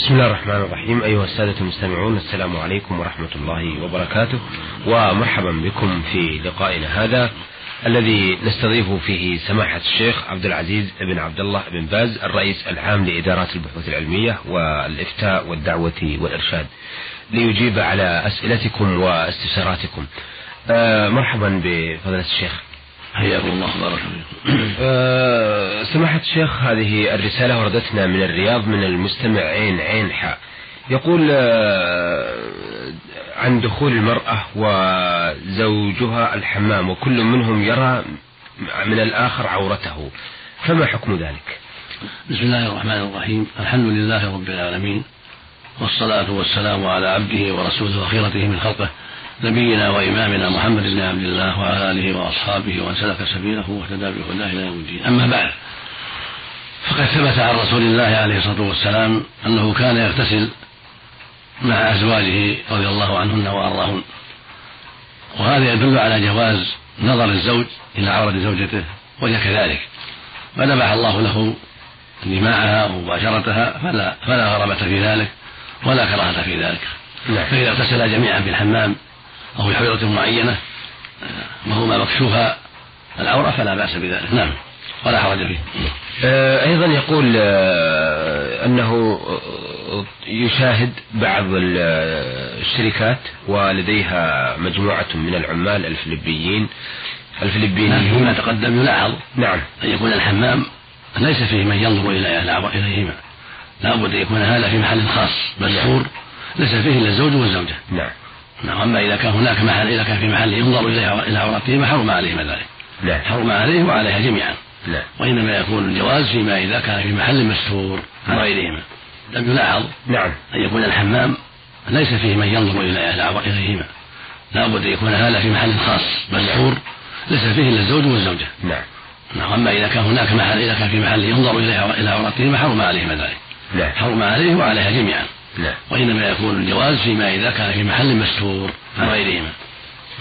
بسم الله الرحمن الرحيم. أيها السادة المستمعون السلام عليكم ورحمة الله وبركاته. ومرحبا بكم في لقائنا هذا الذي نستضيف فيه سماحة الشيخ عبد العزيز بن عبد الله بن باز الرئيس العام لإدارات البحوث العلمية والإفتاء والدعوة والإرشاد ليجيب على أسئلتكم واستفساراتكم. آه مرحبا بفضيلة الشيخ. حياكم الله بارك فيكم. آه سماحة الشيخ هذه الرسالة وردتنا من الرياض من المستمع عين عين حاء يقول آه عن دخول المرأة وزوجها الحمام وكل منهم يرى من الآخر عورته. فما حكم ذلك؟ بسم الله الرحمن الرحيم. الحمد لله رب العالمين والصلاة والسلام على عبده ورسوله وخيرته من خلقه نبينا وإمامنا محمد بن عبد الله وعلى آله وأصحابه ومن سلك سبيله واهتدى بهداه إلى يوم الدين. أما بعد فقد ثبت عن رسول الله عليه الصلاة والسلام أنه كان يغتسل مع أزواجه رضي الله عنهن وأرضاهن. وهذا يدل على جواز نظر الزوج إلى عورة زوجته وهي كذلك. فنبح الله له دماءها ومباشرتها فلا فلا غرابة في ذلك ولا كراهة في ذلك. نعم. فإذا اغتسل جميعا في الحمام أو في حجرة معينة وهما مكشوفا العورة فلا بأس بذلك. نعم ولا حرج فيه. آه، أيضا يقول آه، أنه يشاهد بعض الشركات ولديها مجموعة من العمال الفلبيين. الفلبينيين فيما تقدم يلاحظ نعم. أن يكون الحمام ليس فيه من ينظر إلى إليهما. لا بد أن يكون هذا في محل خاص مسحور ليس فيه إلا الزوج والزوجة. نعم. نعم أما إذا كان هناك محل إذا كان في محل ينظر إلى عورتهما حرم عليهما ذلك نعم حرم عليه وعليها جميعا. نعم وإنما يكون الجواز فيما إذا كان في محل مستور عن غيرهما لم يلاحظ نعم. أن يكون الحمام ليس فيه من ينظر إلى إليهما لا بد أن يكون هذا في محل خاص مستور ليس فيه إلا الزوج والزوجة. نعم. نعم أما إذا كان هناك محل إذا كان في محل ينظر إلى عورتهما حرم عليهما ذلك نعم حرم عليه وعليها جميعا. نعم. وإنما يكون الجواز فيما إذا كان في محل مستور عن غيرهما.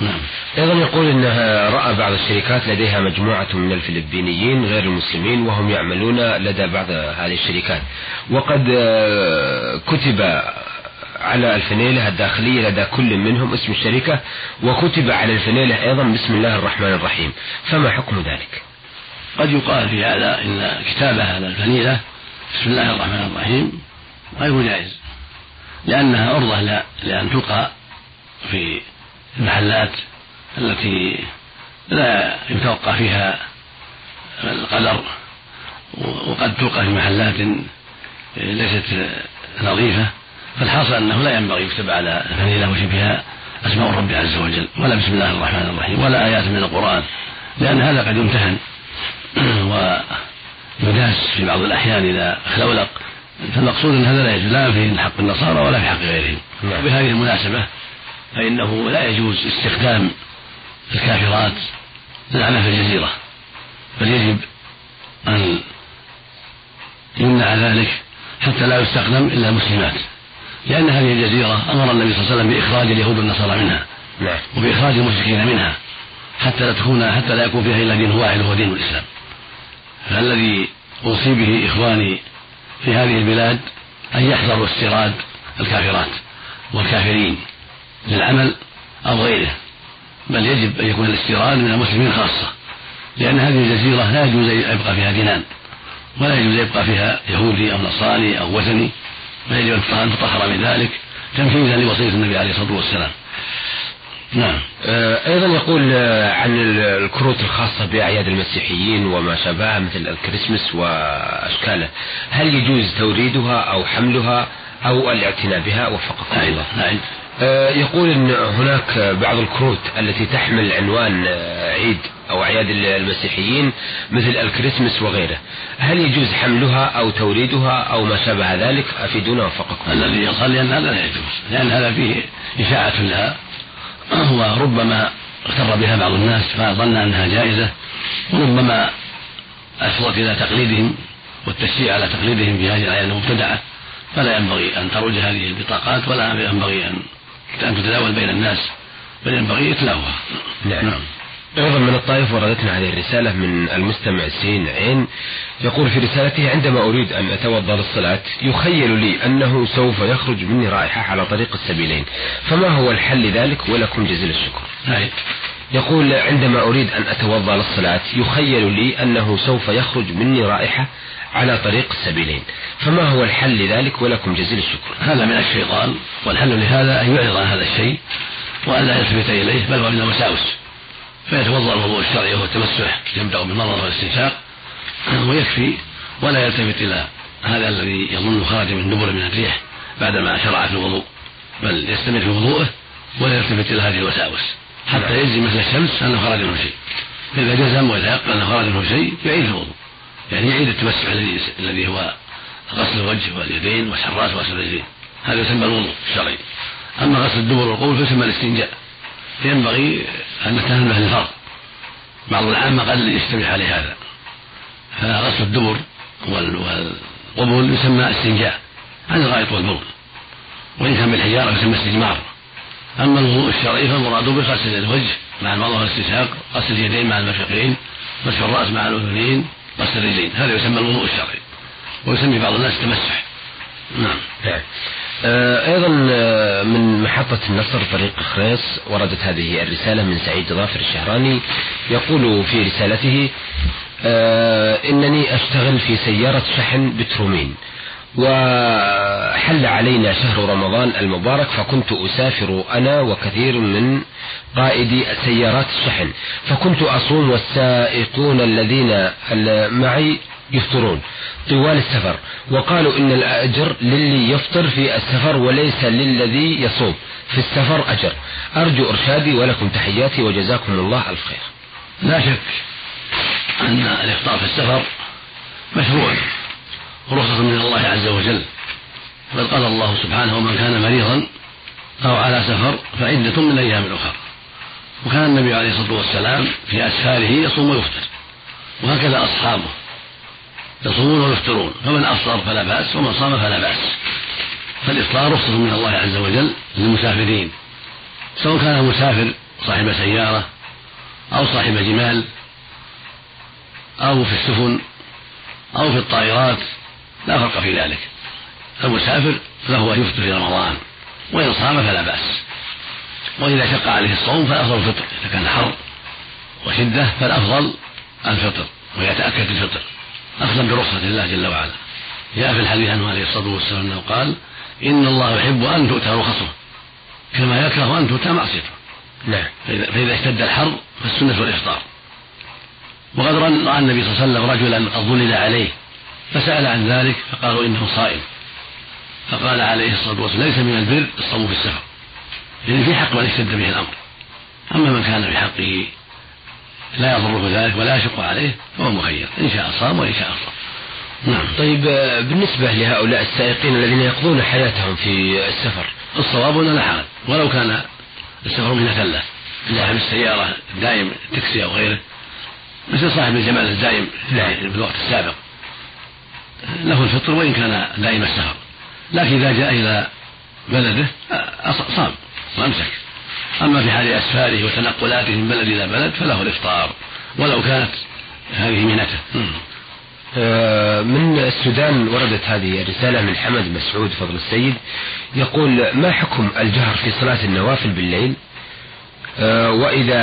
نعم. أيضا يقول أنها رأى بعض الشركات لديها مجموعة من الفلبينيين غير المسلمين وهم يعملون لدى بعض هذه الشركات. وقد كتب على الفنيلة الداخلية لدى كل منهم اسم الشركة وكتب على الفنيلة أيضا بسم الله الرحمن الرحيم. فما حكم ذلك؟ قد يقال في هذا إن كتابة على الفنيلة بسم الله الرحمن الرحيم غير جائز. لأنها عرضة لأن تلقى في المحلات التي لا يتوقع فيها القدر وقد تلقى في محلات ليست نظيفة. فالحاصل أنه لا ينبغي يكتب على الفنيلة وشبهها أسماء الرب عز وجل ولا بسم الله الرحمن الرحيم ولا آيات من القرآن لأن هذا قد يمتهن ويداس في بعض الأحيان إذا خلولق. فالمقصود أن هذا لا يجوز لا في حق النصارى ولا في حق غيرهم نعم. وبهذه المناسبة فإنه لا يجوز استخدام الكافرات للعمل في الجزيرة بل يجب أن يمنع ذلك حتى لا يستخدم إلا المسلمات لأن هذه الجزيرة أمر النبي صلى الله عليه وسلم بإخراج اليهود والنصارى منها نعم. وبإخراج المشركين منها حتى لا تكون حتى لا يكون فيها إلا دين واحد وهو دين الإسلام فالذي أوصي به إخواني في هذه البلاد أن يحذروا استيراد الكافرات والكافرين للعمل أو غيره بل يجب أن يكون الاستيراد من المسلمين خاصة لأن هذه الجزيرة لا يجوز أن يبقى فيها دينان ولا يجوز أن يبقى فيها يهودي أو نصراني أو وثني ويجب أن تطهر من ذلك تنفيذا لوصية النبي عليه الصلاة والسلام. نعم. آه، أيضا يقول آه، عن الكروت الخاصة بأعياد المسيحيين وما شابهها مثل الكريسماس وأشكاله. هل يجوز توريدها أو حملها أو الاعتناء بها؟ وفقكم الله. نعم. آه، يقول إن هناك بعض الكروت التي تحمل عنوان عيد أو أعياد المسيحيين مثل الكريسماس وغيره. هل يجوز حملها أو توريدها أو ما شابه ذلك؟ أفيدونا وفقكم الذي يصلي أن هذا لا يجوز لأن هذا فيه إشاعة لها. وربما اغتر بها بعض الناس فظن أنها جائزة وربما افضت إلى تقليدهم والتشجيع على تقليدهم في هذه الاعياد المبتدعة. فلا ينبغي أن تروج هذه البطاقات ولا ينبغي أن أن تتداول بين الناس بل ينبغي اتلافها نعم, نعم. أيضا من الطائف وردتنا هذه الرسالة من المستمع سين عين يقول في رسالته عندما أريد أن أتوضأ للصلاة يخيل لي أنه سوف يخرج مني رائحة على طريق السبيلين فما هو الحل لذلك؟ ولكم جزيل الشكر. نعم. يقول عندما أريد أن أتوضأ للصلاة يخيل لي أنه سوف يخرج مني رائحة على طريق السبيلين فما هو الحل لذلك؟ ولكم جزيل الشكر. هذا من الشيطان والحل لهذا أن يعرض عن هذا الشيء وأن لا يلتفت إليه بل هو من الوساوس فيتوضا الوضوء الشرعي وهو التمسح يبدا بالنظر والاستنشاق ويكفي ولا يلتفت إلى هذا الذي يظن خرج من دبر من الريح بعدما شرع في الوضوء بل يستمر في وضوءه ولا يلتفت إلى هذه الوساوس حتى يجزي مثل الشمس أنه خرج منه شيء. فإذا جزم ويتيقن أنه خرج منه شيء يعيد الوضوء يعني يعيد التمسح الذي الذي هو غسل الوجه واليدين والحراس وغسل الرجلين هذا يسمى الوضوء الشرعي. أما غسل الدبر والقبول فيسمى الاستنجاء. فينبغي أن نتنبه للفرق بعض العامة قد يشتبه عليه هذا. فغسل الدبر والقبول يسمى استنجاء. عن الغائط والبول وإن كان بالحجارة يسمى استجمار. أما الوضوء الشرعي فالمراد بغسل الوجه مع المضغ والاستنشاق غسل اليدين مع المرفقين مسح الرأس مع الأذنين غسل الرجلين. هذا يسمى الوضوء الشرعي. ويسمي بعض الناس التمسح. نعم. آه، أيضا آه، من محطة النصر طريق خريص وردت هذه الرسالة من سعيد ظافر الشهراني يقول في رسالته آه، إنني أشتغل في سيارة شحن بترومين وحل علينا شهر رمضان المبارك فكنت أسافر أنا وكثير من قائدي سيارات الشحن فكنت أصوم والسائقون الذين معي يفطرون. طوال السفر. وقالوا إن الأجر للي يفطر في السفر وليس للذي يصوم. في السفر أجر. أرجو إرشادي ولكم تحياتي وجزاكم الله ألف خير. لا شك أن الإفطار في السفر مشروع رخصة من الله عز وجل. بل قال الله سبحانه ومن كان مريضا أو على سفر فعدة من أيام أخرى. وكان النبي عليه الصلاة والسلام في أسفاره يصوم ويفطر. وهكذا أصحابه. يصومون ويفطرون فمن أفطر فلا بأس ومن صام فلا بأس. فالإفطار رخصة من الله عز وجل للمسافرين. سواء كان المسافر صاحب سيارة أو صاحب جمال أو في السفن أو في الطائرات لا فرق في ذلك. المسافر له أن يفطر في رمضان وإن صام فلا بأس. وإذا شق عليه الصوم فالأفضل الفطر إذا كان حر وشدة فالأفضل الفطر ويتأكد الفطر أخذا برخصة الله جل وعلا. جاء في الحديث عنه عليه الصلاة والسلام أنه قال إن الله يحب أن تؤتى رخصه كما يكره أن تؤتى معصيته. نعم. فإذا اشتد الحر فالسنة الإفطار وقد رأى النبي صلى الله عليه وسلم رجلا قد ظلل عليه فسأل عن ذلك فقالوا إنه صائم. فقال عليه الصلاة والسلام ليس من البر الصوم في السفر. يعني في حق من اشتد به الأمر. أما من كان في حقه لا يضره ذلك ولا يشق عليه فهو مخير إن شاء صام وإن شاء أفطر نعم. طيب آه، بالنسبة لهؤلاء السائقين الذين يقضون حياتهم في السفر الصواب أنه لا حرج ولو كان السفر من ثلة صاحب السيارة الدائم تكسي أو غيره مثل صاحب الجمال الدائم في الوقت السابق. له الفطر وإن كان دائم السفر لكن إذا جاء إلى بلده صام وأمسك. أما في حال أسفاره وتنقلاته من بلد إلى بلد فله الإفطار ولو كانت هذه مهنته آه، من السودان وردت هذه الرسالة من حمد مسعود فضل السيد. يقول ما حكم الجهر في صلاة النوافل بالليل؟ آه، وإذا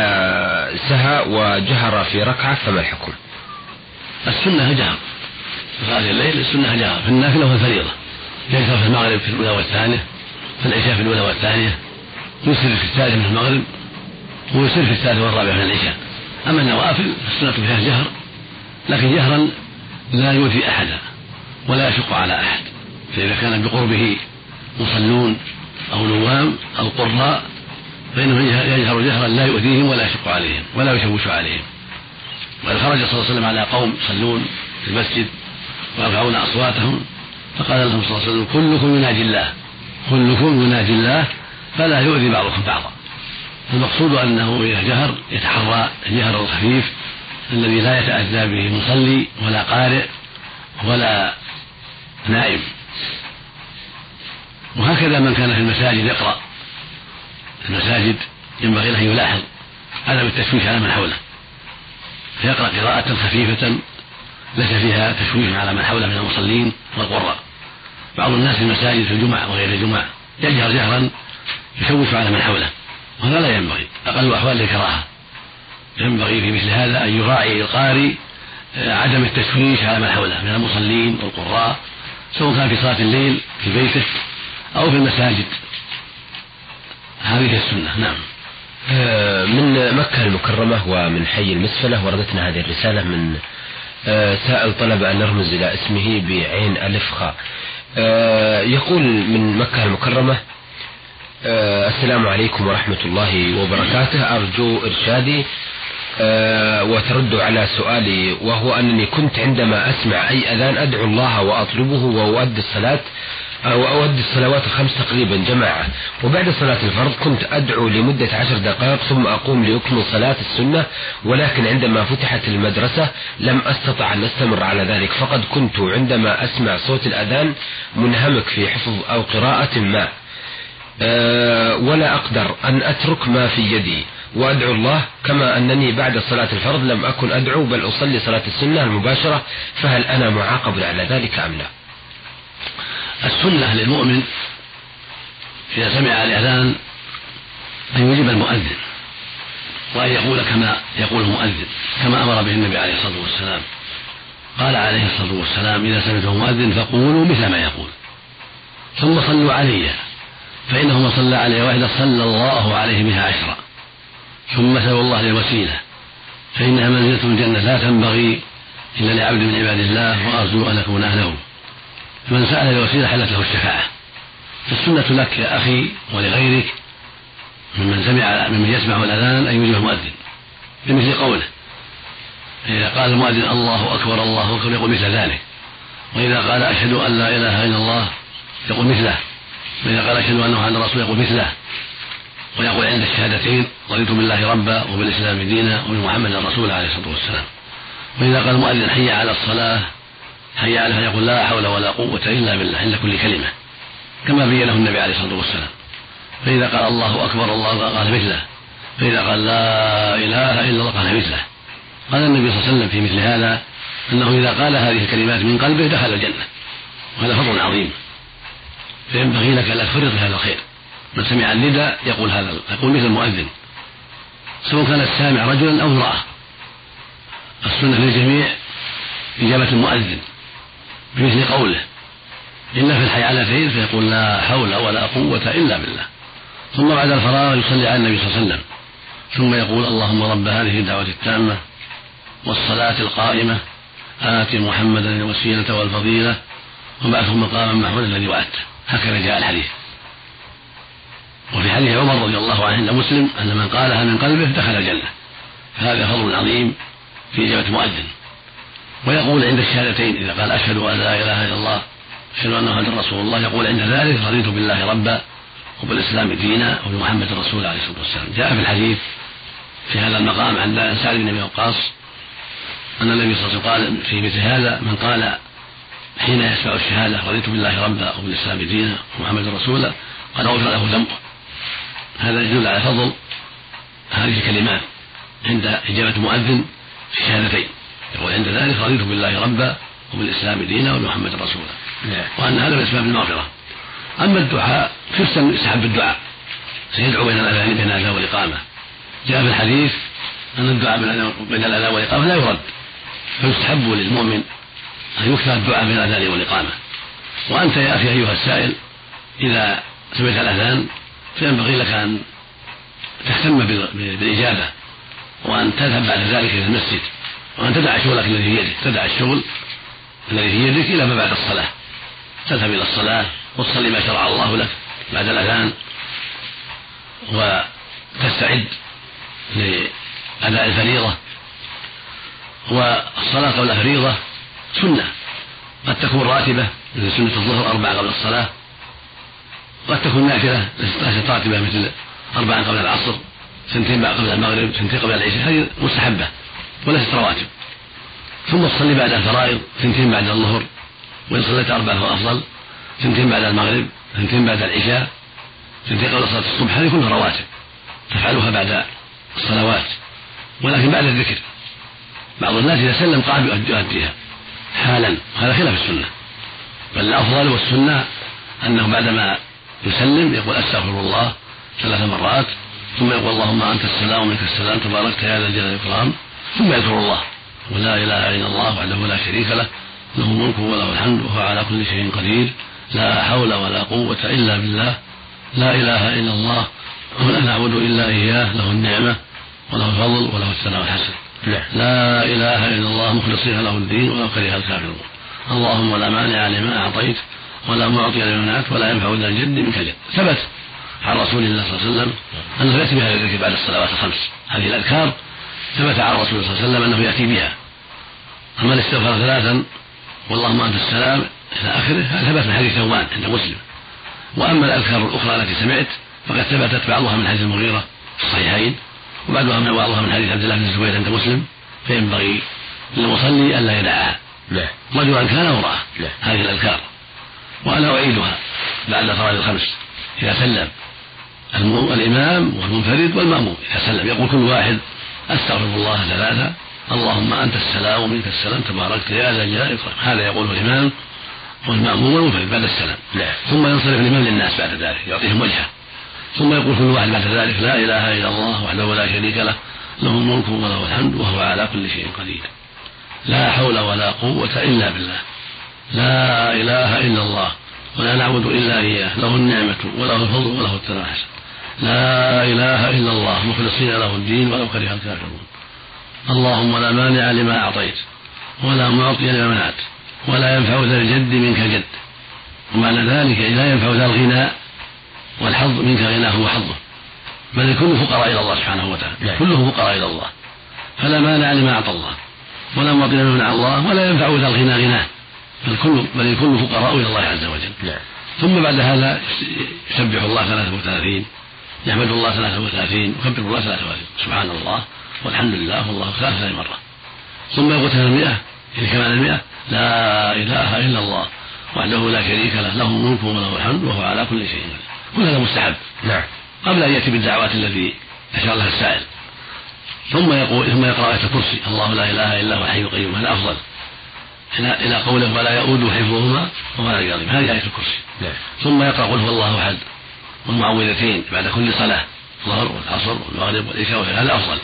سهى وجهر في ركعة فما الحكم؟ السنة جهر. في صلاة الليل السنة جهر. في النافلة والفريضة يجهر في المغرب في الأولى والثانية في العشاء في الأولى والثانية يسر في الثالث من المغرب ويسر في الثالث والرابع من العشاء. أما النوافل فالسنة فيها جهر لكن جهرا لا يؤذي أحدا ولا يشق على أحد. فإذا كان بقربه مصلون أو نوام أو قراء فإنه يجهر جهرا لا يؤذيهم ولا يشق عليهم ولا يشوش عليهم. وإذ خرج صلى الله عليه وسلم على قوم يصلون في المسجد ويرفعون أصواتهم فقال لهم صلى الله عليه وسلم كلكم يناجي الله كلكم يناجي الله فلا يؤذي بعضكم بعضا. المقصود أنه إذا جهر يتحرى الجهر الخفيف الذي لا يتأذى به مصلي ولا قارئ ولا نائم. وهكذا من كان في المساجد يقرأ. المساجد ينبغي له أن يلاحظ. عدم التشويش على من حوله. فيقرأ قراءة خفيفة ليس فيها تشويش على من حوله من المصلين والقراء. بعض الناس في المساجد في الجمعة وغير الجمعة يجهر جهرا يشوش على من حوله. وهذا لا ينبغي. أقل أحوال الكراهة ينبغي في مثل هذا أن يراعي القارئ آه، عدم التشويش على من حوله من المصلين والقراء سواء كان في صلاة الليل في بيته أو في المساجد. هذه السنة. نعم. آه، من مكة المكرمة ومن حي المسفلة وردتنا هذه الرسالة من آه، سائل طلب أن نرمز إلى اسمه بعين ألف خاء. يقول من مكة المكرمة السلام عليكم ورحمة الله وبركاته. أرجو إرشادي آه، وترد على سؤالي وهو أنني كنت عندما أسمع أي أذان أدعو الله وأطلبه وأؤدي الصلاة أو أؤدي الصلوات الخمس تقريبا جماعة. وبعد صلاة الفرض كنت أدعو لمدة عشر دقائق ثم أقوم لأكمل صلاة السنة ولكن عندما فتحت المدرسة لم أستطع أن أستمر على ذلك. فقد كنت عندما أسمع صوت الأذان منهمك في حفظ أو قراءة ما. أه ولا أقدر أن أترك ما في يدي وأدعو الله كما أنني بعد صلاة الفرض لم أكن أدعو بل أصلي صلاة السنة المباشرة فهل أنا معاقب على ذلك أم لا؟ السنة للمؤمن إذا سمع الإعلان أن يجيب المؤذن وأن يقول كما يقول المؤذن كما أمر به النبي عليه الصلاة والسلام. قال عليه الصلاة والسلام إذا سمعته مؤذن فقولوا مثل ما يقول. ثم صلوا علي. فإنه من صلى عليه واحدة صلى الله عليه بها عشرا. ثم سألوا الله للوسيلة فإنها منزلة الجنة لا تنبغي إلا لعبد من عباد الله وأرجو أن أكون أهله. فمن سأل الوسيلة حلت له الشفاعة. فالسنة لك يا أخي ولغيرك ممن سمع ممن يسمع الأذان أن يجيب المؤذن بمثل قوله. إذا قال المؤذن الله أكبر الله أكبر يقول مثل ذلك. وإذا قال أشهد أن لا إله إلا الله يقول مثله. وإذا قال أشهد أن محمدا رسول يقول مثله ويقول عند الشهادتين رضيت بالله ربا وبالإسلام دينا وبمحمد رسولا عليه الصلاة والسلام. وإذا قال المؤذن حي على الصلاة حي على فيقول لا حول ولا قوة إلا بالله عند كل كلمة كما بينه النبي عليه الصلاة والسلام. فإذا قال الله أكبر الله قال مثله. فإذا قال لا إله إلا الله قال مثله. قال النبي صلى الله عليه وسلم في مثل هذا أنه إذا قال هذه الكلمات من قلبه دخل الجنة. وهذا فضل عظيم. فينبغي لك ألا تفرط في هذا الخير. من سمع النداء يقول هذا يقول مثل المؤذن. سواء كان السامع رجلا أو امرأة. السنة للجميع إجابة المؤذن بمثل قوله. إن في الحيالتين فيقول لا حول ولا قوة إلا بالله. ثم بعد الفراغ يصلي على النبي صلى الله عليه وسلم. ثم يقول اللهم رب هذه الدعوة التامة والصلاة القائمة. آت محمدا الوسيلة والفضيلة. وبعثه مقاما محمودا الذي وعدته. هكذا جاء الحديث. وفي حديث عمر رضي الله عنه عند مسلم أن من قالها من قلبه دخل الجنة. فهذا فضل عظيم في إجابة مؤذن. ويقول عند الشهادتين إذا قال أشهد أن لا إله إلا الله أشهد أن محمدا رسول الله يقول عند ذلك رضيت بالله ربا وبالإسلام دينا وبمحمد رسول عليه الصلاة والسلام. جاء في الحديث في هذا المقام عند سعد بن أبي وقاص أن النبي صلى الله عليه وسلم قال في مثل هذا من قال حين يسمع الشهادة رضيت بالله ربا وبالإسلام دينا ومحمد رسولا قال غفر له ذنبه. هذا يدل على فضل هذه الكلمات عند إجابة مؤذن في الشهادتين يقول عند ذلك رضيت بالله ربا وبالإسلام دينا وبمحمد رسولا. نعم. وأن هذا من أسباب المغفرة. أما الدعاء فيستحب يستحب الدعاء. سيدعو بين الأذان بين الأذان والإقامة. جاء في الحديث أن الدعاء بين الأذان والإقامة لا يرد فيستحب للمؤمن أن يكثر الدعاء بين الأذان والإقامة وأنت يا أخي أيها السائل إذا سمعت الأذان فينبغي لك أن تهتم بالإجابة وأن تذهب بعد ذلك إلى المسجد وأن تدع شغلك الذي في يدك تدع الشغل الذي في يدك إلى ما بعد الصلاة. تذهب إلى الصلاة وتصلي ما شرع الله لك بعد الأذان وتستعد لأداء الفريضة. والصلاة قبل الفريضة سنة. قد تكون راتبة مثل سنة الظهر أربعة قبل الصلاة. قد تكون نافلة ليست راتبة مثل أربعة قبل العصر سنتين بعد قبل المغرب سنتين قبل العشاء هذه مستحبة وليست رواتب. ثم تصلي بعد الفرائض سنتين بعد الظهر وإن صليت أربعة فهو أفضل سنتين بعد المغرب سنتين بعد العشاء سنتين قبل صلاة الصبح هذه كلها رواتب. تفعلها بعد الصلوات. ولكن بعد الذكر. بعض الناس إذا سلم قام يؤديها. حالا. هذا خلاف السنة. بل الأفضل والسنة أنه بعدما يسلم يقول أستغفر الله ثلاث مرات ثم يقول اللهم أنت السلام ومنك السلام تباركت يا ذا الجلال والإكرام ثم يذكر الله. ولا إله إلا الله وحده لا شريك له له الملك وله الحمد وهو على كل شيء قدير. لا حول ولا قوة إلا بالله. لا إله إلا الله. ولا نعبد إلا إياه له النعمة وله الفضل وله الثناء الحسن. لا. إله إلا الله مخلصين له الدين ولو كره الكافرون اللهم لا مانع لما أعطيت ولا معطي لما ولا ينفع ذا الجد منك الجد ثبت عن رسول الله صلى الله عليه وسلم أنه يأتي بهذا الذكر بعد الصلوات الخمس. هذه الأذكار ثبت عن الرسول صلى الله عليه وسلم أنه يأتي بها. أما الاستغفار ثلاثا واللهم أنت السلام إلى آخره هذا ثبت من حديث ثوبان عند مسلم. وأما الأذكار الأخرى التي سمعت فقد ثبتت بعضها من حديث المغيرة في الصحيحين. وبعضها من بعضها من حديث عبد الله بن الزبير عند مسلم فينبغي للمصلي ألا يدعها. نعم. رجلا كان امرأة نعم. هذه الأذكار. وأنا أعيدها بعد صلاة الخمس. إذا سلم الإمام والمنفرد والمأموم. إذا سلم يقول كل واحد أستغفر الله ثلاثة. اللهم أنت السلام ومنك السلام. تباركت يا ذا الجلال هذا يقوله الإمام والمأموم والمنفرد بعد السلام. نعم. ثم ينصرف الإمام للناس بعد ذلك يعطيهم وجهه. ثم يقول كل واحد بعد ذلك لا إله إلا الله وحده لا شريك له له الملك وله الحمد وهو على كل شيء قدير. لا حول ولا قوة إلا بالله. لا إله إلا الله ولا نعبد إلا إياه له النعمة وله الفضل وله الثناء لا إله إلا الله مخلصين له الدين ولو كره الكافرون. اللهم لا مانع لما أعطيت ولا معطي لما منعت ولا ينفع ذا الجد منك جد. ومعنى ذلك لا ينفع ذا الغنى والحظ منك غناه وحظه بل الكل فقراء إلى الله سبحانه وتعالى. نعم. كله فقراء إلى الله. فلا مانع لما أعطى الله. ولا معطي لما منع الله ولا ينفع ذا الغنى غناه. بل كل بل الكل فقراء إلى الله عز وجل. نعم. ثم بعد هذا يسبح الله 33 يحمد الله 33 يكبر الله 33 سبحان الله والحمد لله والله ثلاثة مرة ثم يقول المئة إلى كمال المئة. لا إله إلا الله وحده لا شريك له له الملك وله الحمد وهو على كل شيء قدير. كل هذا مستحب. نعم. قبل أن يأتي بالدعوات التي أشار لها السائل. ثم يقول ثم يقرأ آية الكرسي. الله لا إله إلا هو الحي القيوم. هذا أفضل. إلى إلى قوله ولا يؤود حفظهما وما لا يعظم هذه آية الكرسي. نعم. ثم يقرأ قل هو الله أحد والمعوذتين بعد كل صلاة. الظهر والعصر والمغرب والعشاء هذا أفضل.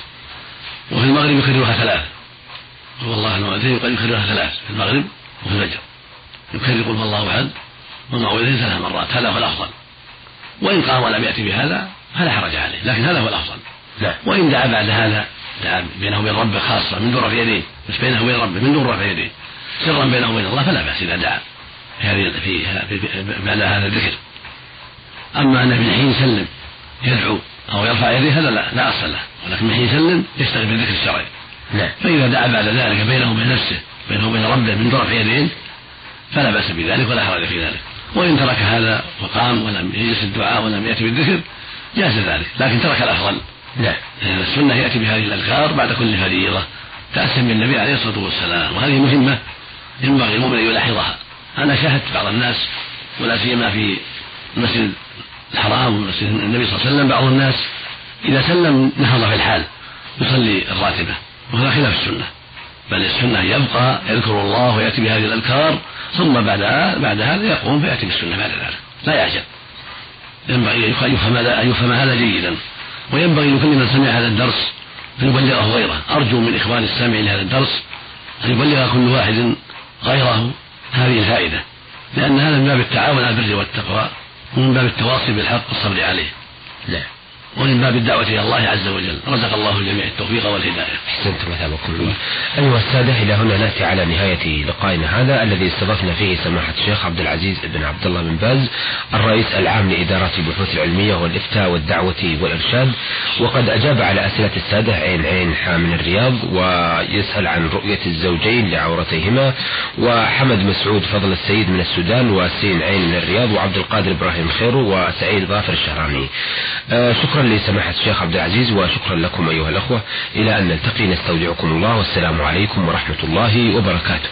وفي المغرب يكررها ثلاث. هو الله المعوذتين. يكررها ثلاث. في المغرب وفي الفجر. يكرر قل هو الله أحد والمعوذتين ثلاث مرات. هذا هو الأفضل. وإن قام ولم يأتي بهذا فلا حرج عليه لكن هذا هو الأفضل. لا. وإن دعا بعد هذا دعا بينه وبين ربه خاصة من دون رفع يديه بس بينه وبين ربه من دون رفع يديه. سرا بينه وبين الله فلا بأس إذا دعا في في بعد هذا الذكر. أما أن من حين يسلم يدعو أو يرفع يديه هذا لا لا أصل له. ولكن من حين يسلم يشتغل بالذكر الشرعي. نعم. فإذا دعا بعد ذلك بينه وبين نفسه بينه وبين ربه من رفع يديه فلا بأس بذلك ولا حرج في ذلك. وإن ترك هذا وقام ولم يجلس الدعاء ولم يأتي بالذكر جاز ذلك لكن ترك الأفضل. نعم. لأن السنة يأتي بهذه الأذكار بعد كل فريضة تأسم بالنبي عليه الصلاة والسلام. وهذه مهمة ينبغي المؤمن أن يلاحظها. أنا شاهدت بعض الناس ولا سيما في المسجد الحرام ومسجد النبي صلى الله عليه وسلم بعض الناس إذا سلم نهض في الحال يصلي الراتبة وهذا خلاف السنة. بل السنة يبقى يذكر الله ويأتي بهذه الأذكار ثم بعد بعد هذا يقوم فيأتي بالسنة بعد ذلك. لا يعجل ينبغي أن يفهم هذا أن يفهم هذا جيدا. وينبغي لكل من سمع هذا الدرس أن يبلغه غيره. أرجو من إخوان السامعين لهذا الدرس أن يبلغ كل واحد غيره هذه الفائدة لأن هذا من باب التعاون على البر والتقوى ومن باب التواصي بالحق والصبر عليه. نعم ومن باب الدعوة إلى الله عز وجل. رزق الله الجميع التوفيق والهداية. أحسنتم مثابكم الله أيها السادة إلى هنا نأتي على نهاية لقائنا هذا الذي استضفنا فيه سماحة الشيخ عبد العزيز بن عبد الله بن باز الرئيس العام لإدارة البحوث العلمية والإفتاء والدعوة والإرشاد. وقد أجاب على أسئلة السادة عين عين حامل الرياض ويسأل عن رؤية الزوجين لعورتيهما. وحمد مسعود فضل السيد من السودان وسين عين من الرياض وعبد القادر إبراهيم خيرو وسعيد ظافر الشهراني. آه شكرا شكرا لسماحة الشيخ عبد العزيز وشكرا لكم أيها الأخوة. إلى أن نلتقي نستودعكم الله والسلام عليكم ورحمة الله وبركاته.